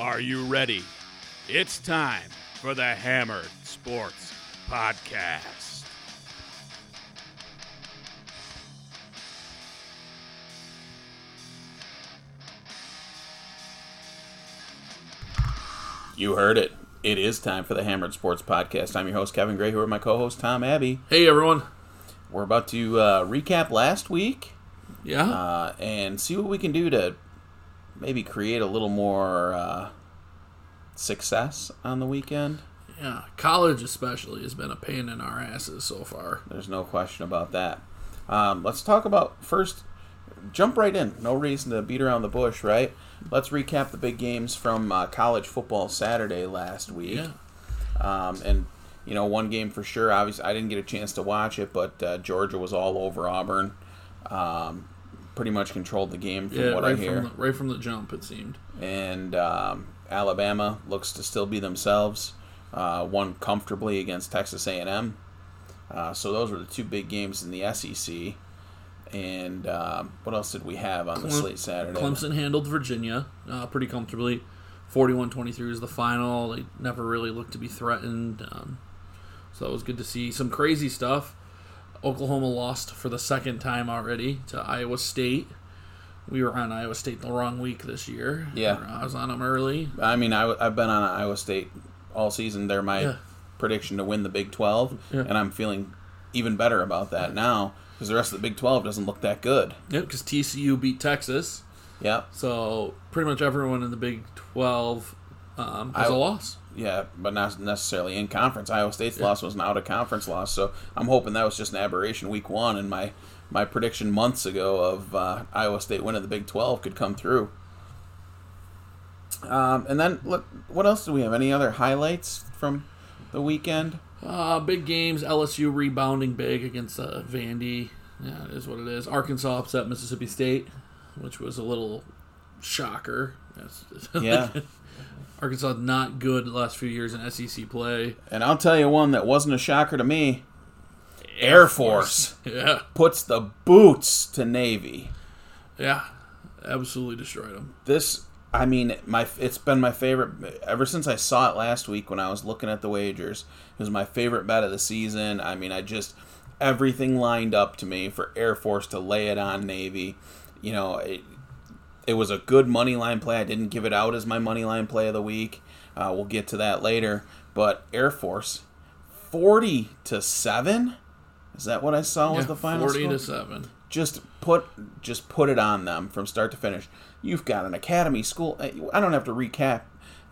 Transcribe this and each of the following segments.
Are you ready? It's time for the Hammered Sports Podcast. You heard it. It is time for the Hammered Sports Podcast. I'm your host, Kevin Gray, who are my co host, Tom Abbey. Hey everyone. We're about to uh, recap last week Yeah. uh, and see what we can do to maybe create a little more uh, success on the weekend. yeah. College especially has been a pain in our asses so far. There's no question about that. Um, let's talk about first. Jump right in. No reason to beat around the bush, right? Let's recap the big games from uh, college football Saturday last week. Yeah. Um, and you know, one game for sure. Obviously, I didn't get a chance to watch it, but uh, Georgia was all over Auburn. Um, pretty much controlled the game from Yeah, what right I hear. from the, right from the jump it seemed. and um, Alabama looks to still be themselves. Uh, won comfortably against Texas A&M. Uh, so those were the two big games in the SEC. And um, what else did we have on the slate Saturday? Clemson handled Virginia uh, pretty comfortably. 41-23 was the final. They never really looked to be threatened. Um, so that was good to see. Some crazy stuff. Oklahoma lost for the second time already to Iowa State. We were on Iowa State the wrong week this year. Yeah. I was on them early. I mean, I, have been on Iowa State all season. They're my Yeah. prediction to win the Big 12, Yeah. and I'm feeling even better about that now because the rest of the Big 12 doesn't look that good. Yep, because TCU beat Texas. Yep. So pretty much everyone in the Big Twelve um, has I- a loss. Yeah, but not necessarily in conference. Iowa State's loss was an out of conference loss, so I'm hoping that was just an aberration week one, and my my prediction months ago of uh, Iowa State winning the Big 12 could come through. Um, and then look, what else do we have? Any other highlights from the weekend? Uh, big games. LSU rebounding big against uh, Vandy. Yeah, it is what it is. Arkansas upset Mississippi State, which was a little shocker. Yeah. Arkansas not good the last few years in SEC play. And I'll tell you one that wasn't a shocker to me. Air Force Yeah, puts the boots to Navy. yeah, absolutely destroyed them. this i mean my it's been my favorite ever since i saw it last week when i was looking at the wagers it was my favorite bet of the season i mean i just everything lined up to me for air force to lay it on navy you know it, it was a good money line play i didn't give it out as my money line play of the week uh, we'll get to that later but air force 40 to 7 is that what i saw was Yeah, the final forty score? to seven. just put just put it on them from start to finish. You've got an academy school. I don't have to recap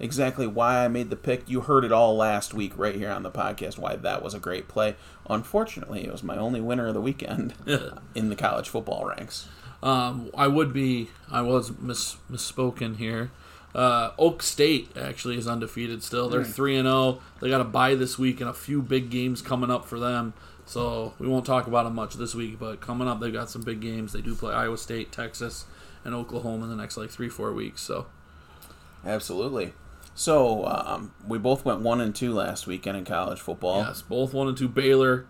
exactly why I made the pick. You heard it all last week right here on the podcast why that was a great play. Unfortunately, it was my only winner of the weekend in the college football ranks. Um, I would be. I was mis- misspoken here. Uh, OK State actually is undefeated still. They're three and zero. They got a bye this week and a few big games coming up for them. So we won't talk about them much this week. But coming up, they've got some big games. They do play Iowa State, Texas, and Oklahoma in the next like three four weeks. So Absolutely. So um, we both went one and two last weekend in college football. yes, both one and two. Baylor,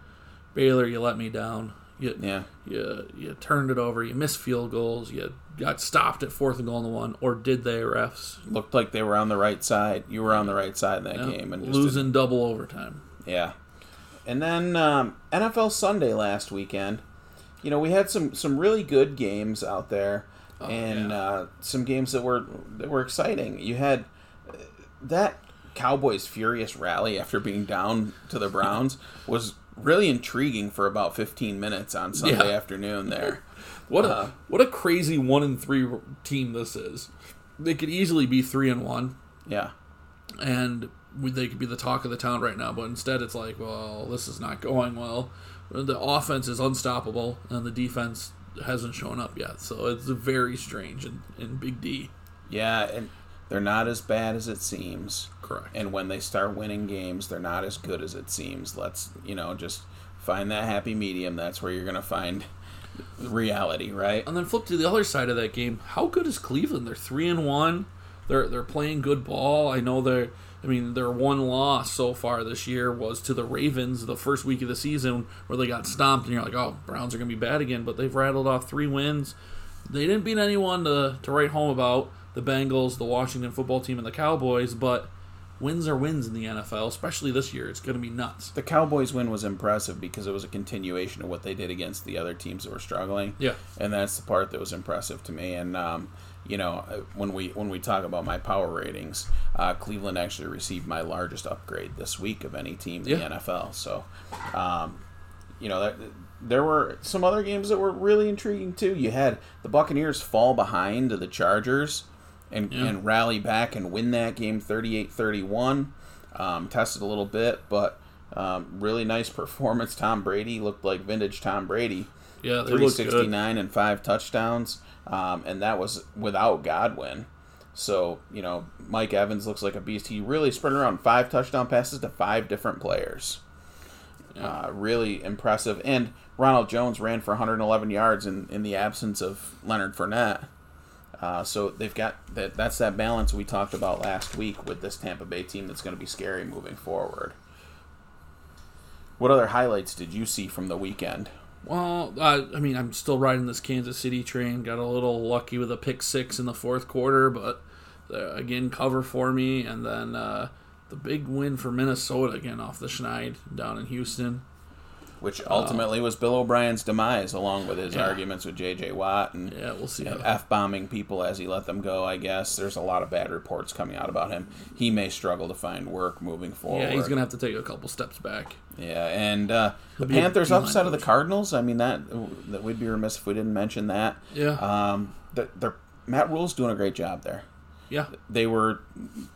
Baylor, you let me down. You, Yeah. you you turned it over. You missed field goals. You got stopped at fourth and goal in the one, or did they refs? Looked like they were on the right side. You were on the right side in that Yeah, game, and just losing double overtime. Yeah. And then um, NFL Sunday last weekend. You know, we had some some really good games out there, and yeah. uh, some games that were that were exciting. You had uh, that Cowboys furious rally after being down to the Browns was really intriguing for about 15 minutes on Sunday Yeah. afternoon there. What a Uh, what a crazy one and three team this is. They could easily be three and one, Yeah. and they could be the talk of the town right now. But instead, it's like, well, this is not going well. The offense is unstoppable, and the defense hasn't shown up yet. So it's very strange in, in Big D. Yeah, and they're not as bad as it seems. Correct. And when they start winning games, they're not as good as it seems. Let's, you know, just find that happy medium. That's where you're going to find reality, right? And then flip to the other side of that game. How good is Cleveland? They're three and one. They're they're playing good ball. I know they're. I mean, their one loss so far this year was to the Ravens the first week of the season where they got stomped, and you're like, oh, Browns are going to be bad again. But they've rattled off three wins. They didn't beat anyone to, to write home about. The Bengals, the Washington football team, and the Cowboys, but wins are wins in the NFL, especially this year. It's going to be nuts. The Cowboys win was impressive because it was a continuation of what they did against the other teams that were struggling. Yeah. and that's the part that was impressive to me. And um, you know, uh, when we when we talk about my power ratings, uh, Cleveland actually received my largest upgrade this week of any team in Yeah. the NFL. So, um, you know, that, there were some other games that were really intriguing too. You had the Buccaneers fall behind to the Chargers and, Yeah. and rally back and win that game 38-31. Um, tested a little bit, but um, really nice performance. Tom Brady looked like vintage Tom Brady. Yeah, they look good. 369 and five touchdowns, um, and that was without Godwin. So you know, Mike Evans looks like a beast. He really spread around five touchdown passes to five different players. Uh, really impressive. And Ronald Jones ran for 111 yards in, in the absence of Leonard Fournette. Uh, so they've got that. That's that balance we talked about last week with this Tampa Bay team that's going to be scary moving forward. What other highlights did you see from the weekend? Well, I mean, I'm still riding this Kansas City train. Got a little lucky with a pick six in the fourth quarter, but uh, again, cover for me. And then uh, the big win for Minnesota again off the Schneid down in Houston. Which ultimately was Bill O'Brien's demise, along with his Yeah. arguments with J.J. Watt and Yeah, we'll see. f bombing people as he let them go. I guess there's a lot of bad reports coming out about him. He may struggle to find work moving forward. yeah, he's gonna have to take a couple steps back. Yeah, and uh, the He'll be a Panthers upset of the. Cardinals. I mean that that we'd be remiss if we didn't mention that. Yeah, Um, the, they're, Matt Rhule's doing a great job there. Yeah, They were,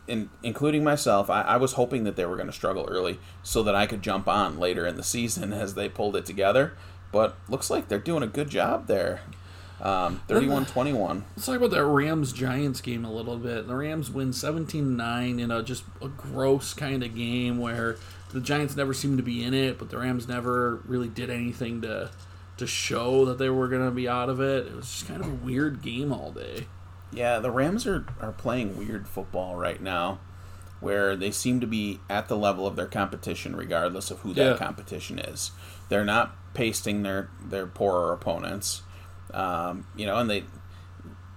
in, including myself, I, I was hoping that they were going to struggle early so that I could jump on later in the season as they pulled it together. But looks like they're doing a good job there. Um, 31-21. Let's talk about that Rams Giants game a little bit. The Rams win 17 9 in a just a gross kind of game where the Giants never seemed to be in it, but the Rams never really did anything to to show that they were going to be out of it. It was just kind of a weird game all day. Yeah, the Rams are, are playing weird football right now where they seem to be at the level of their competition regardless of who that Yeah. competition is. They're not pasting their, their poorer opponents. Um, you know, and they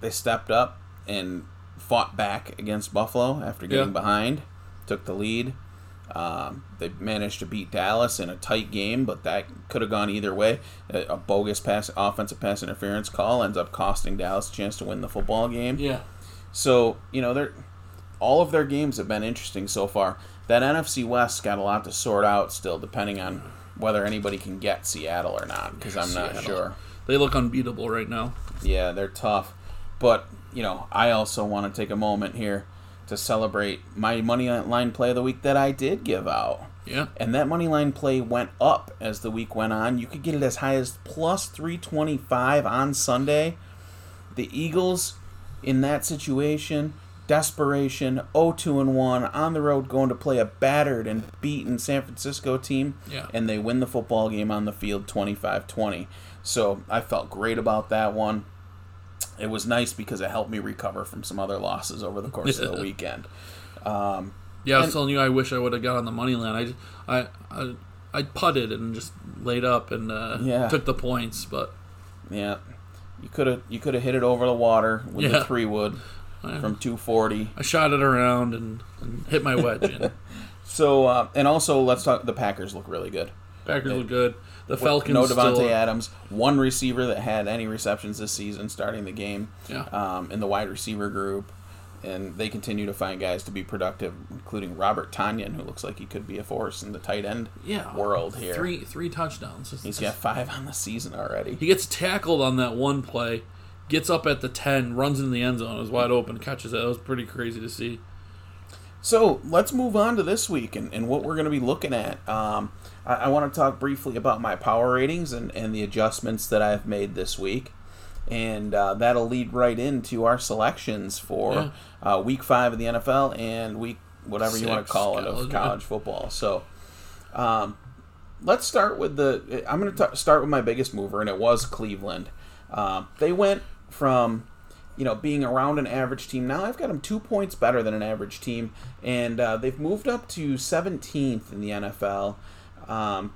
they stepped up and fought back against Buffalo after getting Yeah. behind, took the lead. Um, they managed to beat Dallas in a tight game, but that could have gone either way. A, a bogus pass, offensive pass interference call ends up costing Dallas a chance to win the football game. Yeah. So you know, they're all of their games have been interesting so far. That NFC West got a lot to sort out still, depending on whether anybody can get Seattle or not. Because I'm not Seattle. sure. They look unbeatable right now. Yeah, they're tough. But, you know, I also want to take a moment here to celebrate my money line play of the week that I did give out. Yeah. And that money line play went up as the week went on. You could get it as high as plus 325 on Sunday. The Eagles, in that situation, desperation, 0-2 and 1, on the road going to play a battered and beaten San Francisco team, Yeah. and they win the football game on the field 25-20. So I felt great about that one. It was nice because it helped me recover from some other losses over the course of the weekend. Um, Yeah, I was And- telling you I wish I would have got on the money line. I, I, I, I putted and just laid up and uh, Yeah. took the points, but Yeah, you could have you could have hit it over the water with Yeah. the three wood I, from 240. I shot it around and, and hit my wedge in. So uh, and also let's talk. The Packers look really good. Packers look good. The Falcons no Davante still, Adams, one receiver that had any receptions this season starting the game Yeah. um, in the wide receiver group, and they continue to find guys to be productive, including Robert Tonyan, who looks like he could be a force in the tight end yeah, world here. Three three touchdowns. He's got five on the season already. He gets tackled on that one play, gets up at the ten, runs in the end zone, is wide open, catches it. That was pretty crazy to see. So let's move on to this week and, and what we're going to be looking at. Um, I, I want to talk briefly about my power ratings and, and the adjustments that I've made this week. And uh, that'll lead right into our selections for uh, week five of the NFL and week whatever you want to call it college, of yeah. college football. So um, let's start with the. I'm going to start with my biggest mover, and it was Cleveland. Um, they went from you know being around an average team. Now I've got them two points better than an average team, and uh, they've moved up to 17th in the NFL. Um,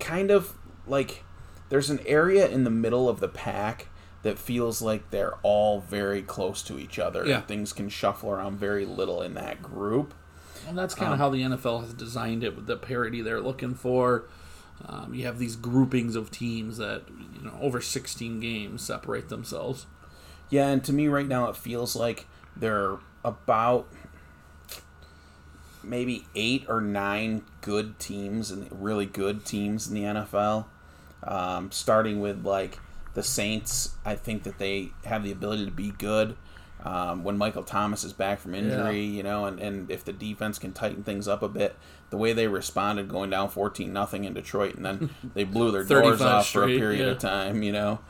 kind of like there's an area in the middle of the pack that feels like they're all very close to each other Yeah. and things can shuffle around very little in that group. And that's kind Um, of how the NFL has designed it with the parity they're looking for. Um, you have these groupings of teams that you know over 16 games separate themselves. Yeah, and to me right now it feels like they're about maybe eight or nine good teams and really good teams in the NFL. Um, starting with like the Saints, I think that they have the ability to be good. Um, when Michael Thomas is back from injury, Yeah. you know, and, and if the defense can tighten things up a bit, the way they responded going down fourteen nothing in Detroit, and then they blew their doors 35 off for a period yeah. of time, you know.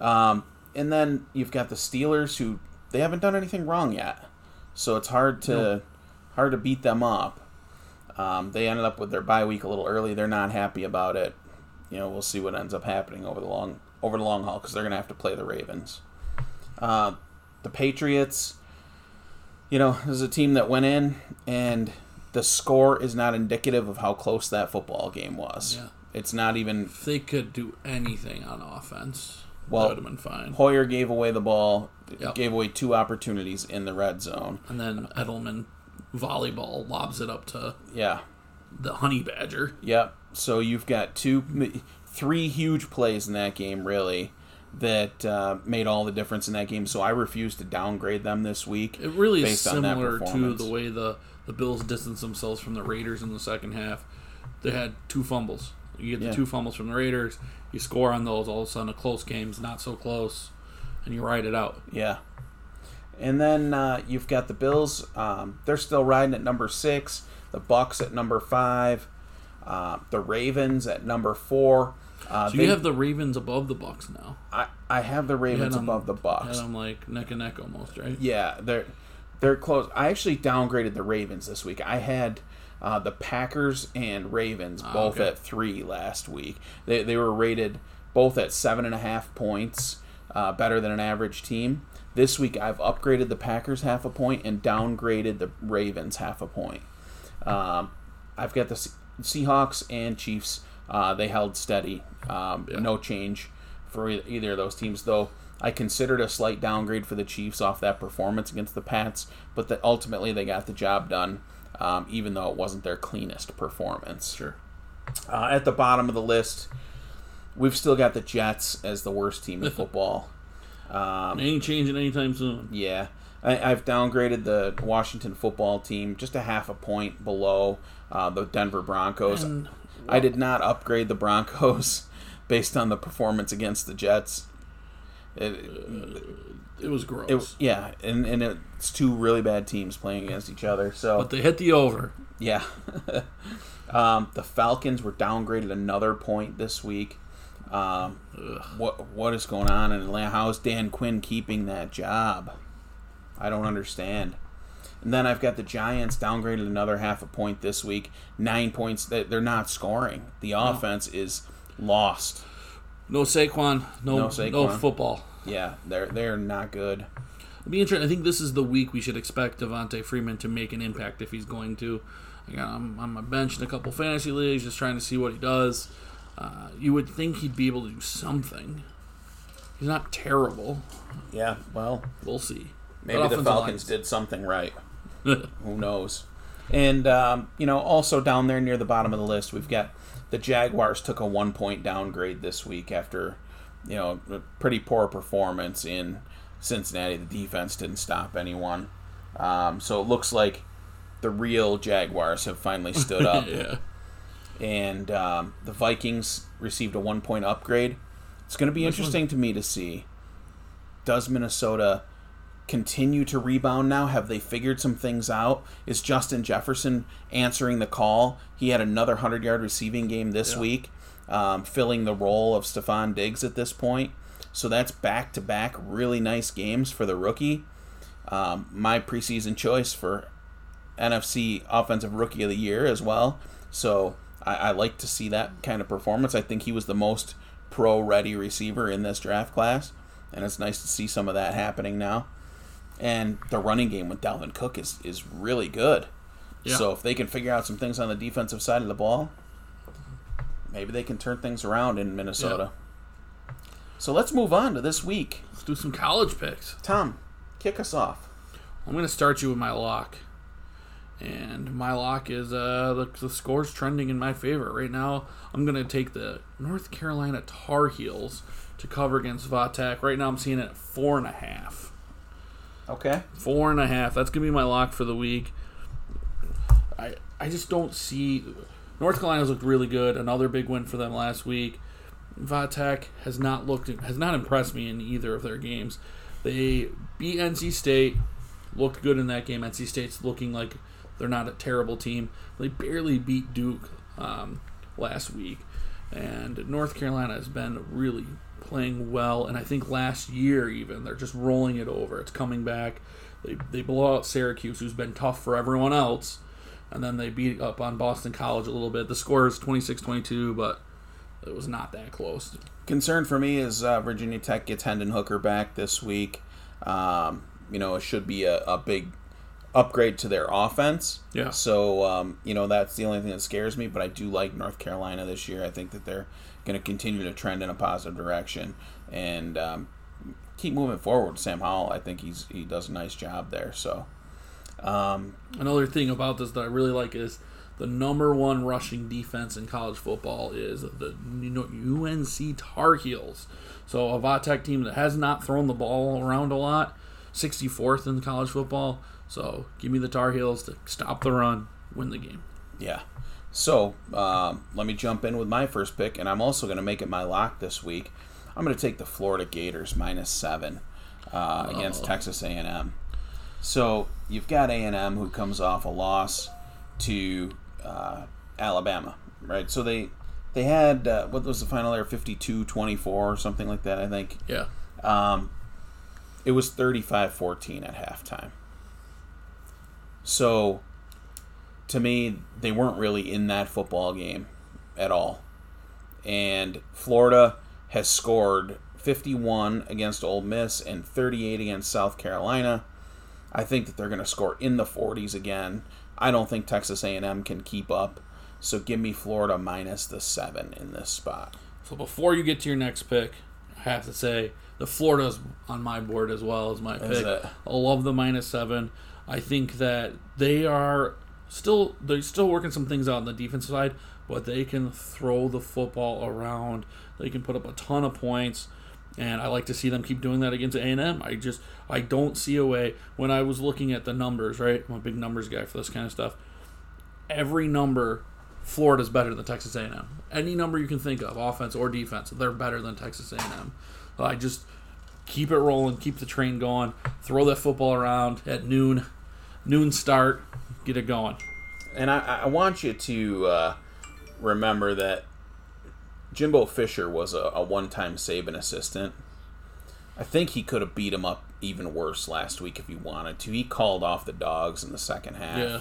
Um, and then you've got the Steelers who they haven't done anything wrong yet, so it's hard to hard to beat them up. Um, they ended up with their bye week a little early. They're not happy about it. You know, we'll see what ends up happening over the long over the long haul because they're going to have to play the Ravens. Uh, the Patriots, you know, this is a team that went in and the score is not indicative of how close that football game was. Yeah. It's not even If they could do anything on offense, Well, that would have been fine. Hoyer gave away the ball, Yep. gave away two opportunities in the red zone. And then Edelman volleyball lobs it up to Yeah. the honey badger. Yep. So you've got two, three huge plays in that game, really, that uh, made all the difference in that game. So I refuse to downgrade them this week. It really is similar to the way the, the Bills distanced themselves from the Raiders in the second half. They had two fumbles. You get the Yeah. two fumbles from the Raiders, you score on those, all of a sudden a close game's not so close, and you ride it out. Yeah. And then uh, you've got the Bills. Um, they're still riding at number six. The Bucks at number five. Uh, the Ravens at number four. Uh, So they- you have the Ravens above the Bucks now. I, I have the Ravens had 'em- above the Bucks. I'm like neck and neck almost, right? Yeah, they're they're close. I actually downgraded the Ravens this week. I had uh, the Packers and Ravens Ah, both okay. at three last week. They they were rated both at seven and a half points, uh, better than an average team. This week I've upgraded the Packers half a point and downgraded the Ravens half a point. Um, I've got the Se- Seahawks and Chiefs. Uh, they held steady. Um, Yeah. No change for e- either of those teams, though. I considered a slight downgrade for the Chiefs off that performance against the Pats, but that ultimately they got the job done, um, even though it wasn't their cleanest performance. Sure. Uh, at the bottom of the list, we've still got the Jets as the worst team in football. Um, Ain't changing anytime soon. yeah, I, I've downgraded the Washington football team just a half a point below uh, the Denver Broncos. And I did not upgrade the Broncos based on the performance against the Jets. It, it was gross. it, yeah, and, and it's two really bad teams playing against each other. So but they hit the over. yeah, um, the Falcons were downgraded another point this week. Um, what what is going on in Atlanta? How is Dan Quinn keeping that job? I don't understand. And then I've got the Giants downgraded another half a point this week. Nine points. They- They're not scoring. The offense is lost. No Saquon. No No no, football. Yeah, they're they're not good. It'll be interesting. I think this is the week we should expect Devonta Freeman to make an impact if he's going to. I got him on my bench in a couple fantasy leagues, just trying to see what he does. Uh, you would think he'd be able to do something. He's not terrible. Yeah, well, We'll see. maybe the Falcons did something right. Who knows? And um, you know, also down there near the bottom of the list, we've got the Jaguars took a one point downgrade this week after you know a pretty poor performance in Cincinnati. The defense didn't stop anyone, um, so it looks like the real Jaguars have finally stood up. yeah. and um, the Vikings received a one point upgrade. It's going to be interesting to me to see does Minnesota continue to rebound now? Have they figured some things out? Is Justin Jefferson answering the call? He had another 100 yard receiving game this Yeah. week, um, filling the role of Stefon Diggs at this point. So that's back to back really nice games for the rookie. Um, my preseason choice for NFC Offensive Rookie of the Year as well. So I, I like to see that kind of performance. I think he was the most pro ready receiver in this draft class, and it's nice to see some of that happening now. And the running game with Dalvin Cook is, is really good. Yeah. So if they can figure out some things on the defensive side of the ball, maybe they can turn things around in Minnesota. So let's move on to this week. Let's do some college picks. Tom, kick us off. I'm going to start you with my lock. And my lock is uh, the, the score's trending in my favor. Right now, I'm going to take the North Carolina Tar Heels to cover against Va Tech. Right now, I'm seeing it at four and a half. Okay. Four and a half. That's to be my lock for the week. I I just don't see. North Carolina's looked really good. Another big win for them last week. Va Tech has not looked has not impressed me in either of their games. They beat NC State, looked good in that game. NC State's looking like they're not a terrible team. They barely beat Duke um, last week, and North Carolina has been really playing well. And I think last year even they're just rolling it over. It's coming back. They they blow out Syracuse, who's been tough for everyone else, and then they beat up on Boston College a little bit. The score is 26-22, but it was not that close. Concern for me is uh, Virginia Tech gets Hendon Hooker back this week. Um, you know, it should be a, a big upgrade to their offense. Yeah. So, um, you know, that's the only thing that scares me, but I do like North Carolina this year. I think that they're going to continue to trend in a positive direction and um, keep moving forward. Sam Howell, I think he's he does a nice job there. So, um, Another thing about this that I really like is the number one rushing defense in college football is the UNC Tar Heels. So a Va Tech team that has not thrown the ball around a lot, 64th in college football. So give me the Tar Heels to stop the run, win the game. yeah. So, um, let me jump in with my first pick, and I'm also going to make it my lock this week. I'm going to take the Florida Gators minus seven uh, against Oh. Texas A&M. So you've got A&M who comes off a loss to uh, Alabama, right? So they they had uh, what was the final there 52-24 or something like that, I think. Yeah. Um, it was 35-14 at halftime. So to me, they weren't really in that football game at all. And Florida has scored 51 against Ole Miss and 38 against South Carolina. I think that they're going to score in the 40s again. I don't think Texas A&M can keep up. So give me Florida minus the 7 in this spot. So before you get to your next pick, I have to say the Florida's on my board as well as my Is pick. it? I love the minus seven. I think that they are still they're still working some things out on the defense side, but they can throw the football around. They can put up a ton of points, and I like to see them keep doing that against A and M. I just I don't see a way. When I was looking at the numbers, right, I'm a big numbers guy for this kind of stuff. Every number Florida's better than Texas A&M. Any number you can think of, offense or defense, they're better than Texas A&M. I just keep it rolling, keep the train going, throw that football around at noon, noon start, get it going. And I, I want you to uh, remember that Jimbo Fisher was a, a one time Saban assistant. I think he could have beat him up even worse last week if he wanted to. He called off the dogs in the second half. Yeah.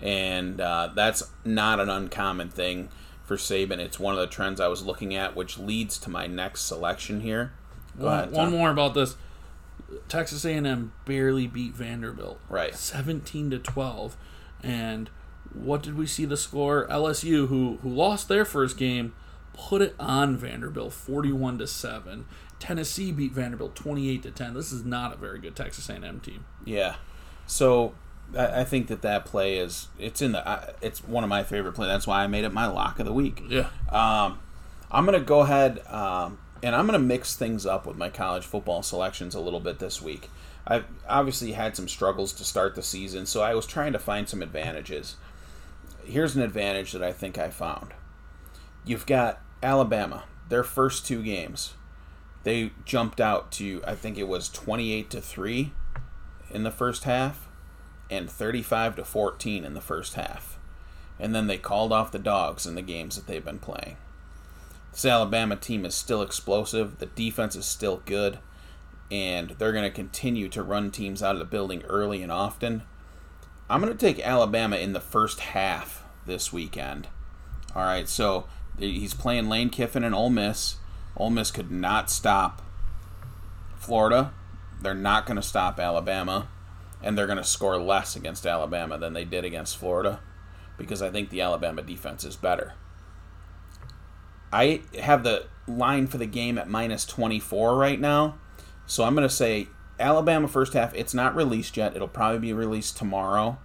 And uh, that's not an uncommon thing for Saban. It's one of the trends I was looking at, which leads to my next selection here. One, ahead, one more about this. Texas A&M barely beat Vanderbilt. Right. 17 to 12. And what did we see the score? LSU who who lost their first game put it on Vanderbilt 41 to 7. Tennessee beat Vanderbilt 28 to 10. This is not a very good Texas A&M team. Yeah. So I, I think that that play is it's in the it's one of my favorite plays. That's why I made it my lock of the week. Yeah. Um, I'm gonna go ahead um, and I'm gonna mix things up with my college football selections a little bit this week. I've obviously had some struggles to start the season, so I was trying to find some advantages. Here's an advantage that I think I found. You've got Alabama, their first two games. They jumped out to I think it was 28 to 3 in the first half and 35 to 14 in the first half. And then they called off the dogs in the games that they've been playing. This Alabama team is still explosive. The defense is still good. And they're going to continue to run teams out of the building early and often. I'm going to take Alabama in the first half this weekend. All right, so he's playing Lane Kiffin and Ole Miss. Ole Miss could not stop Florida. They're not going to stop Alabama. And they're going to score less against Alabama than they did against Florida because I think the Alabama defense is better. I have the line for the game at minus 24 right now. So I'm going to say Alabama first half. It's not released yet. It'll probably be released tomorrow.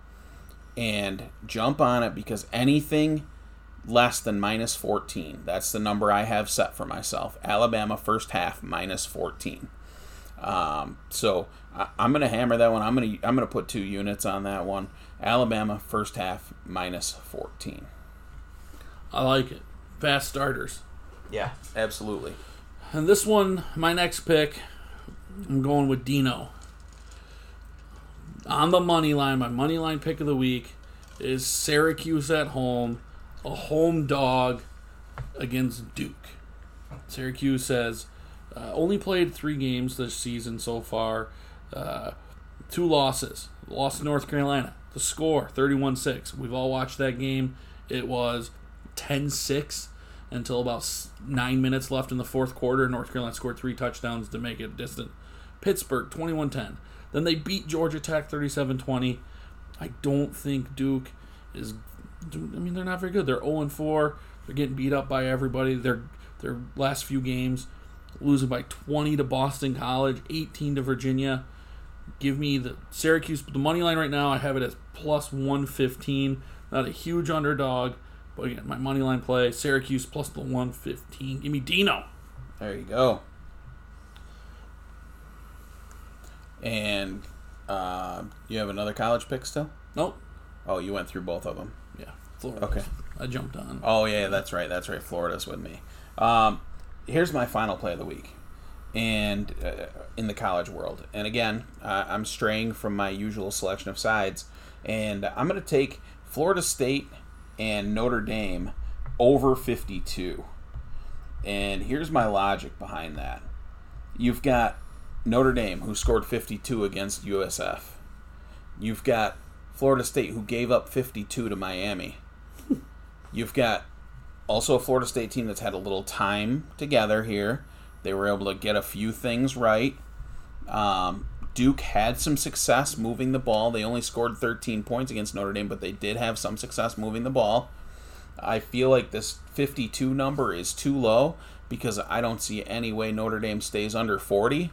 And jump on it because anything less than minus 14, that's the number I have set for myself. Alabama first half minus 14. Um, so I, am going to hammer that one. I'm going to I'm going to put two units on that one. Alabama first half minus 14. I like it. Fast starters. Yeah, absolutely. And this one, my next pick, I'm going with Dino. On the money line, my money line pick of the week is Syracuse at home, a home dog against Duke. Syracuse has uh, only played three games this season so far, uh, two losses. Lost to North Carolina. The score 31 6. We've all watched that game. It was 10 6 until about nine minutes left in the fourth quarter. North Carolina scored three touchdowns to make it distant. Pittsburgh 21 10. Then they beat Georgia Tech 37 20. I don't think Duke is. I mean, they're not very good. They're 0 4. They're getting beat up by everybody. Their their last few games, losing by 20 to Boston College, 18 to Virginia. Give me the Syracuse. The money line right now, I have it as plus 115. Not a huge underdog. But again, my money line play Syracuse plus the 115. Give me Dino. There you go. And uh, you have another college pick still? Nope. Oh, you went through both of them. Yeah, Florida. Okay. I jumped on. Oh yeah, that's right. That's right. Florida's with me. Um, here's my final play of the week, and uh, in the college world. And again, uh, I'm straying from my usual selection of sides, and I'm going to take Florida State and Notre Dame over 52. And here's my logic behind that. You've got Notre Dame, who scored 52 against USF. You've got Florida State, who gave up 52 to Miami. You've got also a Florida State team that's had a little time together here. They were able to get a few things right. Um, Duke had some success moving the ball. They only scored 13 points against Notre Dame, but they did have some success moving the ball. I feel like this 52 number is too low because I don't see any way Notre Dame stays under 40,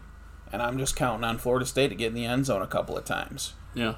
and I'm just counting on Florida State to get in the end zone a couple of times. Yeah.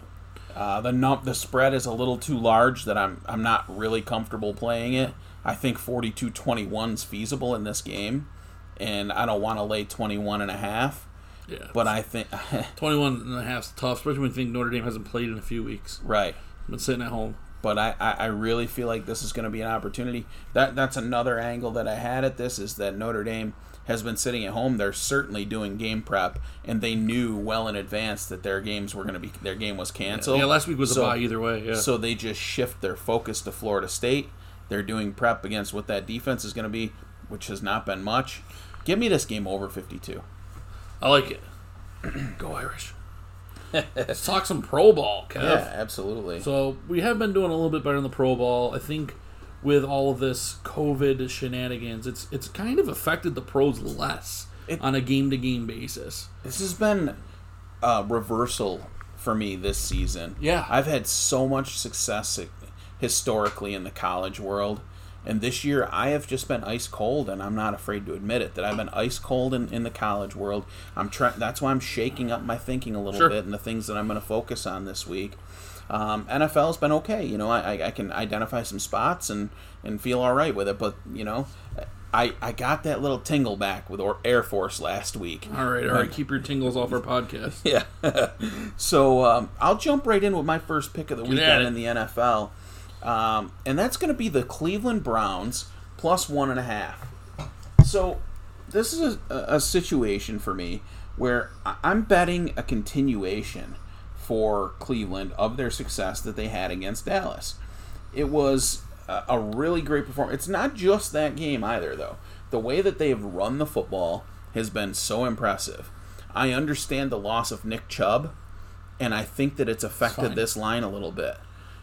Uh, the num- the spread is a little too large that I'm I'm not really comfortable playing it. I think 42-21 is feasible in this game, and I don't want to lay 21 and a half. Yeah. But I think 21 and a half is tough, especially when you think Notre Dame hasn't played in a few weeks. right. Been sitting at home. But I, I, I really feel like this is going to be an opportunity. That that's another angle that I had at this is that Notre Dame has been sitting at home. They're certainly doing game prep, and they knew well in advance that their games were going to be their game was canceled. Yeah, last week was So- a bye either way. Yeah. So they just shift their focus to Florida State. They're doing prep against what that defense is going to be, which has not been much. Give me this game over 52. I like it. Go Irish. Let's talk some Pro Ball, Kev. Yeah, absolutely. So we have been doing a little bit better in the Pro Ball. I think with all of this COVID shenanigans, it's it's kind of affected the pros less It- on a game to game basis. This has been a reversal for me this season. Yeah. I've had so much success historically in the college world. And this year, I have just been ice cold, and I'm not afraid to admit it. That I've been ice cold in, in the college world. I'm trying. That's why I'm shaking up my thinking a little Sure. bit and the things that I'm going to focus on this week. Um, NFL's been okay. You know, I, I- can identify some spots and, and feel all right with it. But you know, I I got that little tingle back with Air Force last week. All right, all right. Keep your tingles off our podcast. Yeah. so um, I'll jump right in with my first pick of the weekend in the NFL. Um, and that's going to be the Cleveland Browns plus one and a half. So this is a, a situation for me where I'm betting a continuation for Cleveland of their success that they had against Dallas. It was a, a really great performance. It's not just that game either, though. The way that they have run the football has been so impressive. I understand the loss of Nick Chubb, and I think that it's affected fine. this line a little bit.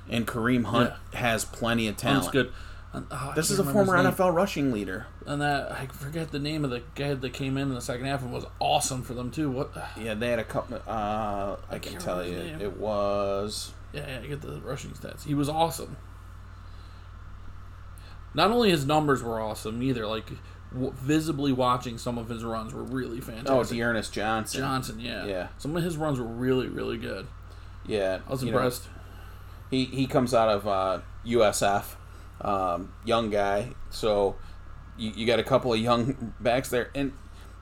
And Kareem Hunt has plenty of talent. Sounds good. Oh, This is a former. NFL rushing leader. And that I forget the name of the guy that came in in the second half and was awesome for them too. What? Yeah, they had a couple. Uh, I, can can't tell you, it was. Yeah, yeah, I get the rushing stats. He was awesome. Not only his numbers were awesome either, like w- visibly watching some of his runs were really fantastic. Oh, fantastic. D'Ernest Johnson. Johnson, yeah, Yeah. Some of his runs were really, really good. Yeah, I was you know, impressed. He he comes out of uh, USF, um, young guy. So you, you got a couple of young backs there, and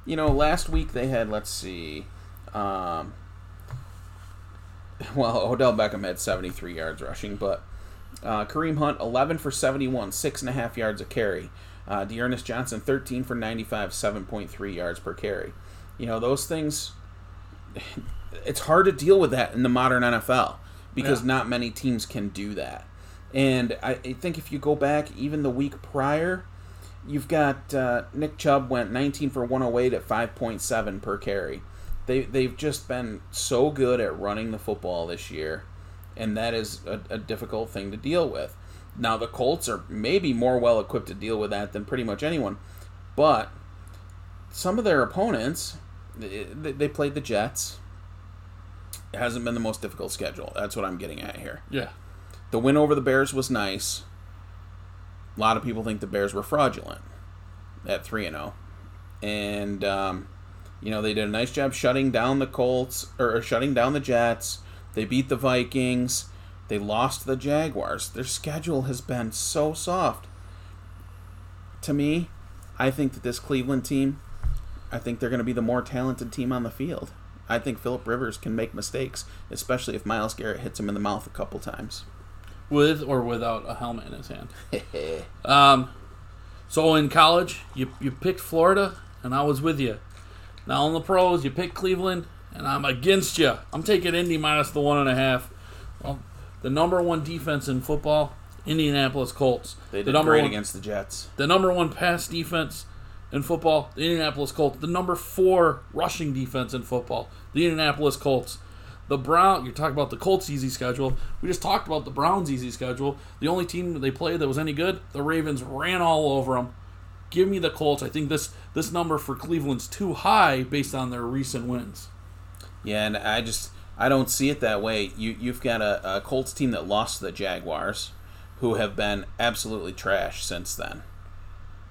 you know last week they had let's see, um, well Odell Beckham had seventy three yards rushing, but uh, Kareem Hunt eleven for seventy one, six and a half yards a carry. Uh, D'Ernest Johnson thirteen for ninety five, seven point three yards per carry. You know those things. It's hard to deal with that in the modern NFL because Yeah. not many teams can do that. And I, I think if you go back even the week prior, you've got uh, Nick Chubb went 19 for 108 at 5.7 per carry. They they've just been so good at running the football this year, and that is a, a difficult thing to deal with. Now the Colts are maybe more well equipped to deal with that than pretty much anyone, but some of their opponents, they, they played the Jets. It hasn't been the most difficult schedule. That's what I'm getting at here. Yeah, The win over the Bears was nice. A lot of people think the Bears were fraudulent at 3 and 0. And um, you know, they did a nice job shutting down the Colts or, or shutting down the Jets. They beat the Vikings. They lost the Jaguars. Their schedule has been so soft. To me, I think that this Cleveland team, I think they're going to be the more talented team on the field. I think Philip Rivers can make mistakes, especially if Myles Garrett hits him in the mouth a couple times. with or without a helmet in his hand. Um, so in college, you you picked Florida, and I was with you. Now in the pros, you picked Cleveland, and I'm against you. I'm taking Indy minus the one and a half. Well, the number one defense in football, Indianapolis Colts. They the did number great one, against the Jets. the number one pass defense in football, the Indianapolis Colts. The number four rushing defense in football, the Indianapolis Colts. The Brown, you're talking about the Colts' easy schedule. We just talked about the Browns' easy schedule. The only team they played that was any good, the Ravens ran all over them. Give me the Colts. I think this this number for Cleveland's too high based on their recent wins. Yeah, and I just I don't see it that way. You you've got a, a Colts team that lost to the Jaguars, who have been absolutely trash since then.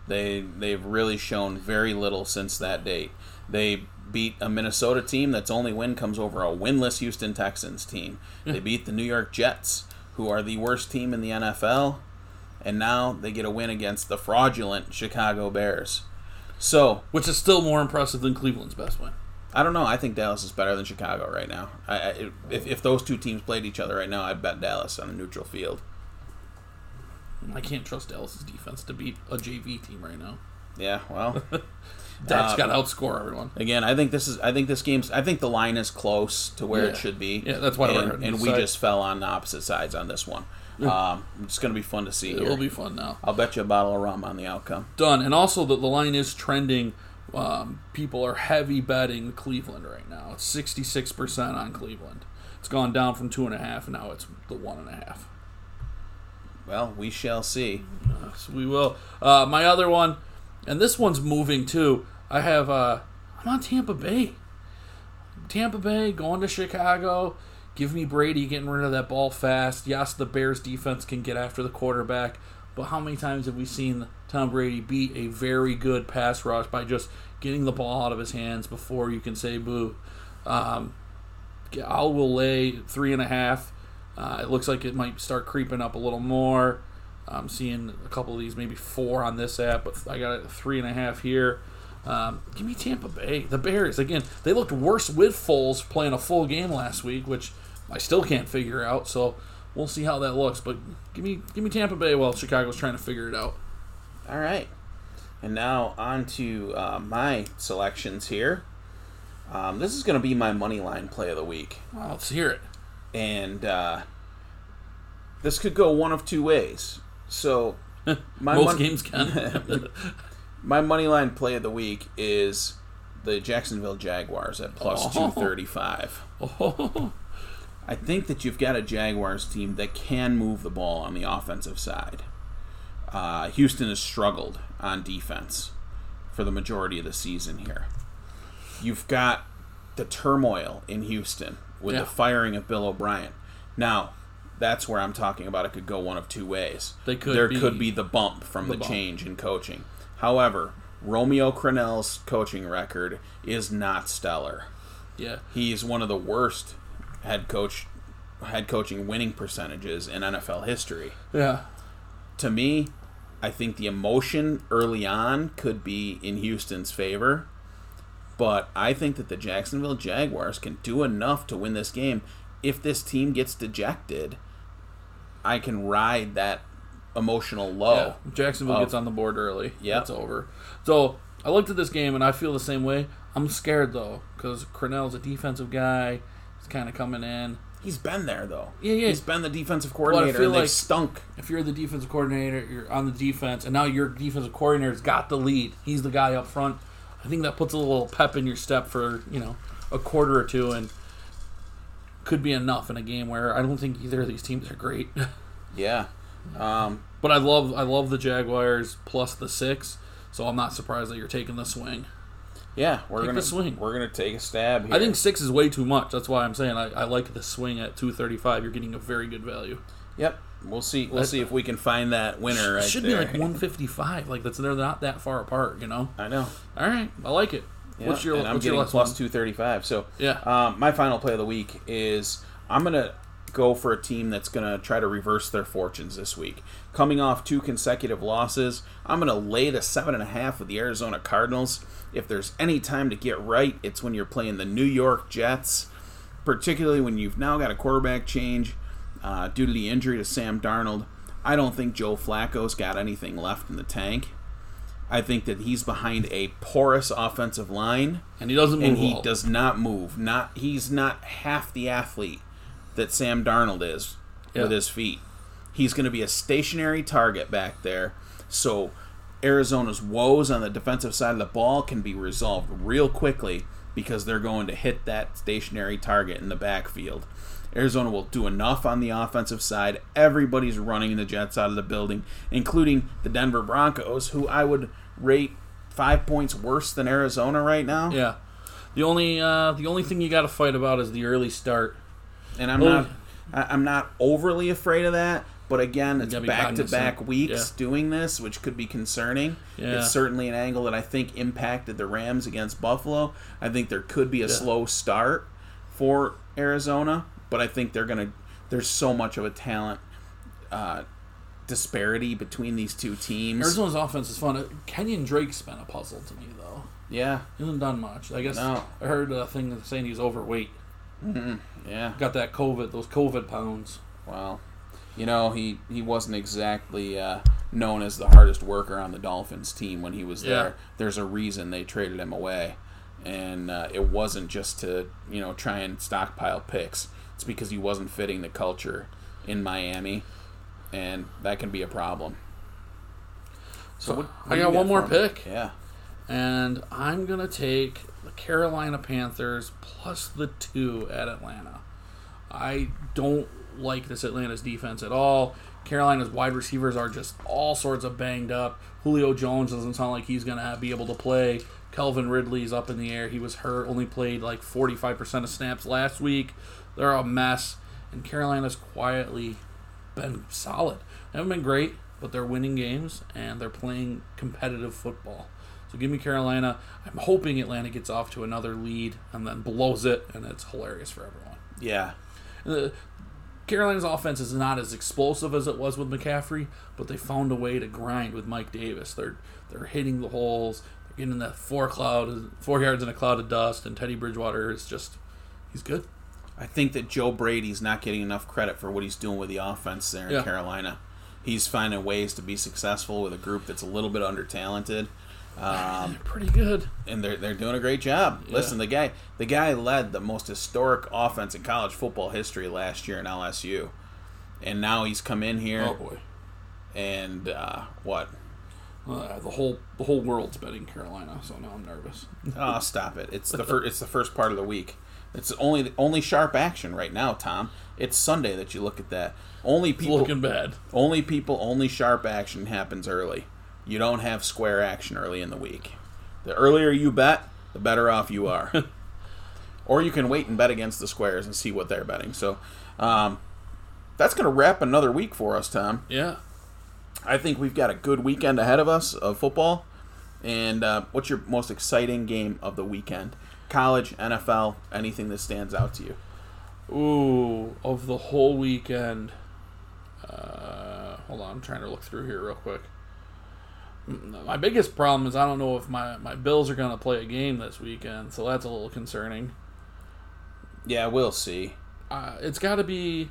They they've really shown very little since that date. They beat a Minnesota team that's only win comes over a winless Houston Texans team. Hmm. They beat the New York Jets, who are the worst team in the NFL, and now they get a win against the fraudulent Chicago Bears. So Which is still more impressive than Cleveland's best win. I don't know. I think Dallas is better than Chicago right now. I, I, if, if those two teams played each other right now, I'd bet Dallas on a neutral field. I can't trust Dallas's defense to beat a JV team right now. Yeah, well, Dak's Uh, got to outscore everyone. again, I think this is. I think this game's. I think the line is close to where Yeah. it should be. Yeah, that's why we're and, and we just fell on the opposite sides on this one. Um, it's going to be fun to see. It will be fun now. I'll bet you a bottle of rum on the outcome. done. And also that the line is trending. Um, people are heavy betting Cleveland right now. It's sixty six percent on Cleveland. It's gone down from two and a half, and now it's the one and a half. Well, we shall see. So we will. Uh, my other one, and this one's moving too. I have. Uh, I'm on Tampa Bay. Tampa Bay going to Chicago. Give me Brady getting rid of that ball fast. Yes, the Bears defense can get after the quarterback, but how many times have we seen Tom Brady beat a very good pass rush by just getting the ball out of his hands before you can say boo? Um, I will lay three and a half. Uh, it looks like it might start creeping up a little more. I'm seeing a couple of these, maybe four on this app, but I got a three and a half here. Um, give me Tampa Bay. The Bears, again, they looked worse with Foles playing a full game last week, which I still can't figure out. So we'll see how that looks. But give me give me Tampa Bay while Chicago's trying to figure it out. All right. And now on to uh, my selections here. Um, this is going to be my money line play of the week. Well, let's hear it. And uh, this could go one of two ways. So, my Most mon- games can. my money line play of the week is the Jacksonville Jaguars at plus Oh. two thirty five. oh, I think that you've got a Jaguars team that can move the ball on the offensive side. Uh, Houston has struggled on defense for the majority of the season here. You've got the turmoil in Houston with Yeah. the firing of Bill O'Brien. Now, that's where I'm talking about. It could go one of two ways. They could there be- could be the bump from the the, bump. change in coaching. However, Romeo Crennel's coaching record is not stellar. Yeah. He's one of the worst head coach head coaching winning percentages in NFL history. Yeah. To me, I think the emotion early on could be in Houston's favor, but I think that the Jacksonville Jaguars can do enough to win this game. If this team gets dejected, I can ride that emotional low. Yeah. Jacksonville Oh. gets on the board early. Yeah, It's over. So I looked at this game and I feel the same way. I'm scared though because Crennel's a defensive guy. He's kind of coming in. He's been there though. Yeah, yeah. He's been the defensive coordinator, feel and like- stunk. If you're the defensive coordinator, you're on the defense, and now your defensive coordinator's got the lead. He's the guy up front. I think that puts a little pep in your step for you know a quarter or two, and could be enough in a game where I don't think either of these teams are great. Yeah. Um, but I love I love the Jaguars plus the six, so I'm not surprised that you're taking the swing. yeah, we're Take gonna the swing. We're gonna take a stab. Here. I think six is way too much. That's why I'm saying I, I like the swing at 235. You're getting a very good value. Yep. We'll see. We'll That's- see if we can find that winner. It Right should there. be like 155. Like that's they're not that far apart, you know. I know. All right, I like it. Yeah, What's your and I'm getting plus one? two thirty five. So Yeah. um, my final play of the week is I'm gonna go for a team that's gonna try to reverse their fortunes this week. Coming off two consecutive losses, I'm gonna lay the seven and a half with the Arizona Cardinals. If there's any time to get right, it's when you're playing the New York Jets, particularly when you've now got a quarterback change uh, due to the injury to Sam Darnold. I don't think Joe Flacco's got anything left in the tank. I think that he's behind a porous offensive line And he doesn't move and he well. does not move. Not he's not half the athlete that Sam Darnold is Yeah. with his feet. He's going to be a stationary target back there. So Arizona's woes on the defensive side of the ball can be resolved real quickly because they're going to hit that stationary target in the backfield. Arizona will do enough on the offensive side. Everybody's running the Jets out of the building, including the Denver Broncos, who I would rate five points worse than Arizona right now. Yeah. The only uh, the only thing you got to fight about is the early start. and I'm Well- not I- I'm not overly afraid of that. But again, it's back to back weeks Yeah. doing this, which could be concerning. Yeah. It's certainly an angle that I think impacted the Rams against Buffalo. I think there could be a Yeah. slow start for Arizona, but I think they're gonna. There's so much of a talent uh, disparity between these two teams. Arizona's offense is fun. Kenyan Drake's been a puzzle to me though. Yeah, He hasn't done much. I guess No. I heard a thing saying he's overweight. yeah. Got that COVID, those COVID pounds. Well, you know, he, he wasn't exactly uh, known as the hardest worker on the Dolphins team when he was Yeah. there. There's a reason they traded him away. And uh, it wasn't just to, you know, try and stockpile picks. It's because he wasn't fitting the culture in Miami. And that can be a problem. So, what, what I do got one more pick. Yeah. And I'm gonna take the Carolina Panthers plus the two at Atlanta. I don't like this Atlanta's defense at all. Carolina's wide receivers are just all sorts of banged up. Julio Jones doesn't sound like he's gonna be able to play. Calvin Ridley's up in the air. He was hurt. Only played like 45% of snaps last week. They're a mess. And Carolina's quietly been solid. They haven't been great, but they're winning games and they're playing competitive football. So give me Carolina. I'm hoping Atlanta gets off to another lead and then blows it, and it's hilarious for everyone. Yeah. Uh, Carolina's offense is not as explosive as it was with McCaffrey, but they found a way to grind with Mike Davis. They're they're hitting the holes. Getting that four cloud, four yards in a cloud of dust, and Teddy Bridgewater is just he's good. I think that Joe Brady's not getting enough credit for what he's doing with the offense there in Yeah. Carolina. He's finding ways to be successful with a group that's a little bit under talented. Um, They're pretty good. and they're they're doing a great job. Yeah. Listen, the guy the guy led the most historic offense in college football history last year in LSU, and now he's come in here Oh boy, and uh, what? Uh, the whole the whole world's betting Carolina, so now I'm nervous. Oh, stop it! It's the first. It's the first part of the week. It's only the only sharp action right now, Tom. It's Sunday that you look at that. Only It's people looking bad. only people only sharp action happens early. You don't have square action early in the week. The earlier you bet, the better off you are. or you can wait and bet against the squares and see what they're betting. So, um, that's going to wrap another week for us, Tom. Yeah. I think we've got a good weekend ahead of us of football. And uh, what's your most exciting game of the weekend? College, NFL, anything that stands out to you? Ooh, of the whole weekend. Uh, hold on, I'm trying to look through here real quick. Mm, My biggest problem is I don't know if my, my Bills are going to play a game this weekend, so that's a little concerning. Yeah, we'll see. Uh, it's got to be.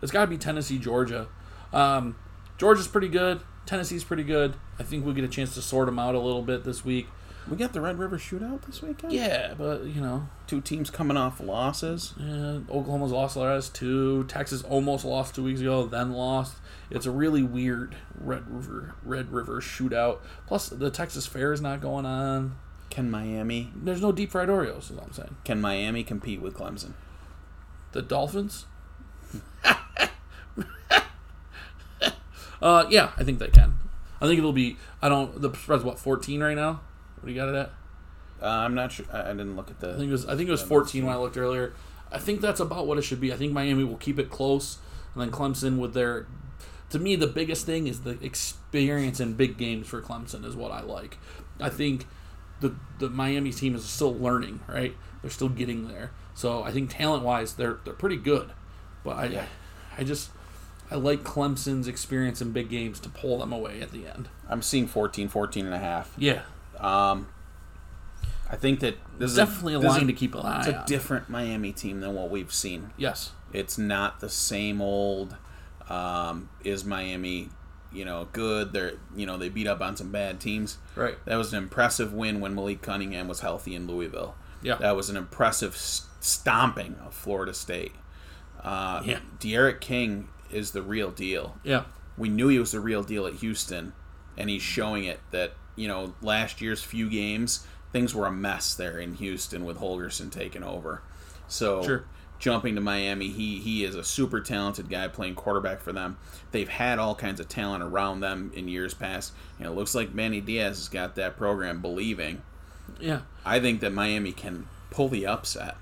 It's got to be Tennessee, Georgia. Um, Georgia's pretty good. Tennessee's pretty good. I think we get a chance to sort them out a little bit this week. We got the Red River Shootout this weekend. Yeah, but you know, Two teams coming off losses. Yeah, Oklahoma's lost last two. Texas almost lost two weeks ago, then lost. It's a really weird Red River Red River shootout. Plus, the Texas Fair is not going on. Can Miami There's no deep fried Oreos. Is what I'm saying. can Miami compete with Clemson? The Dolphins. uh, yeah, I think they can. I think it'll be. I don't. The spread's what 14 right now. What do you got it at? Uh, I'm not sure. I, I didn't look at the. I think it was I think it was 14 when I looked earlier. I think that's about what it should be. I think Miami will keep it close, and then Clemson with their. To me, the biggest thing is the experience in big games for Clemson is what I like. I think the the Miami team is still learning, right? They're still getting there. So I think talent wise, they're they're pretty good, but I Yeah. I just I like Clemson's experience in big games to pull them away at the end. I'm seeing 14, 14 and a half. Yeah, Um, I think that this is definitely a this is line to keep an eye It's a on. different Miami team than what we've seen. yes, It's not the same old. Um, is Miami, you know, good? They're you know they beat up on some bad teams. right. That was an impressive win when Malik Cunningham was healthy in Louisville. Yeah. That was an impressive stomping of Florida State. Uh, Yeah. D'Eriq King is the real deal. Yeah, We knew he was the real deal at Houston, and he's showing it that, you know, last year's few games, things were a mess there in Houston with Holgorsen taking over. So Sure. jumping to Miami, he he is a super talented guy playing quarterback for them. They've had all kinds of talent around them in years past. And it looks like Manny Diaz has got that program believing. yeah. I think that Miami can pull the upset.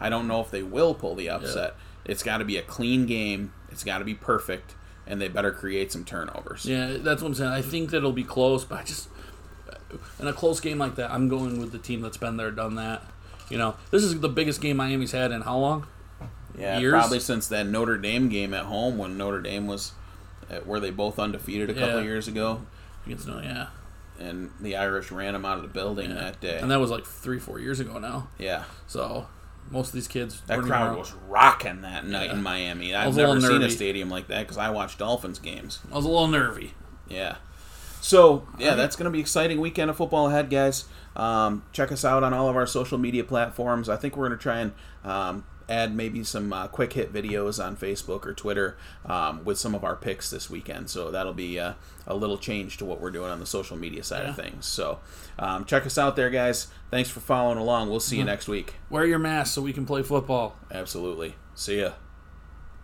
I don't know if they will pull the upset. It's got to be a clean game. It's got to be perfect, and they better create some turnovers. Yeah, that's what I'm saying. I think that it'll be close, but I just in a close game like that, I'm going with the team that's been there, done that. You know, this is the biggest game Miami's had in how long? Yeah, Years? probably since that Notre Dame game at home when Notre Dame was, uh, were they both undefeated a couple Yeah. years ago, Against no, yeah, and the Irish ran them out of the building yeah. that day. and that was like three, four years ago now. yeah, So most of these kids, that crowd even- was rocking that night Yeah. in Miami. I've a never seen a stadium like that because I watch Dolphins games. I was a little nervy. Yeah. So yeah, that's going to be exciting weekend of football ahead, guys. Um, check us out on all of our social media platforms. I think we're going to try and um, add maybe some uh, quick hit videos on Facebook or Twitter um, with some of our picks this weekend. So that'll be uh, a little change to what we're doing on the social media side of things. So um, check us out there, guys. Thanks for following along. We'll see you next week. Wear your mask so we can play football. Absolutely. See ya.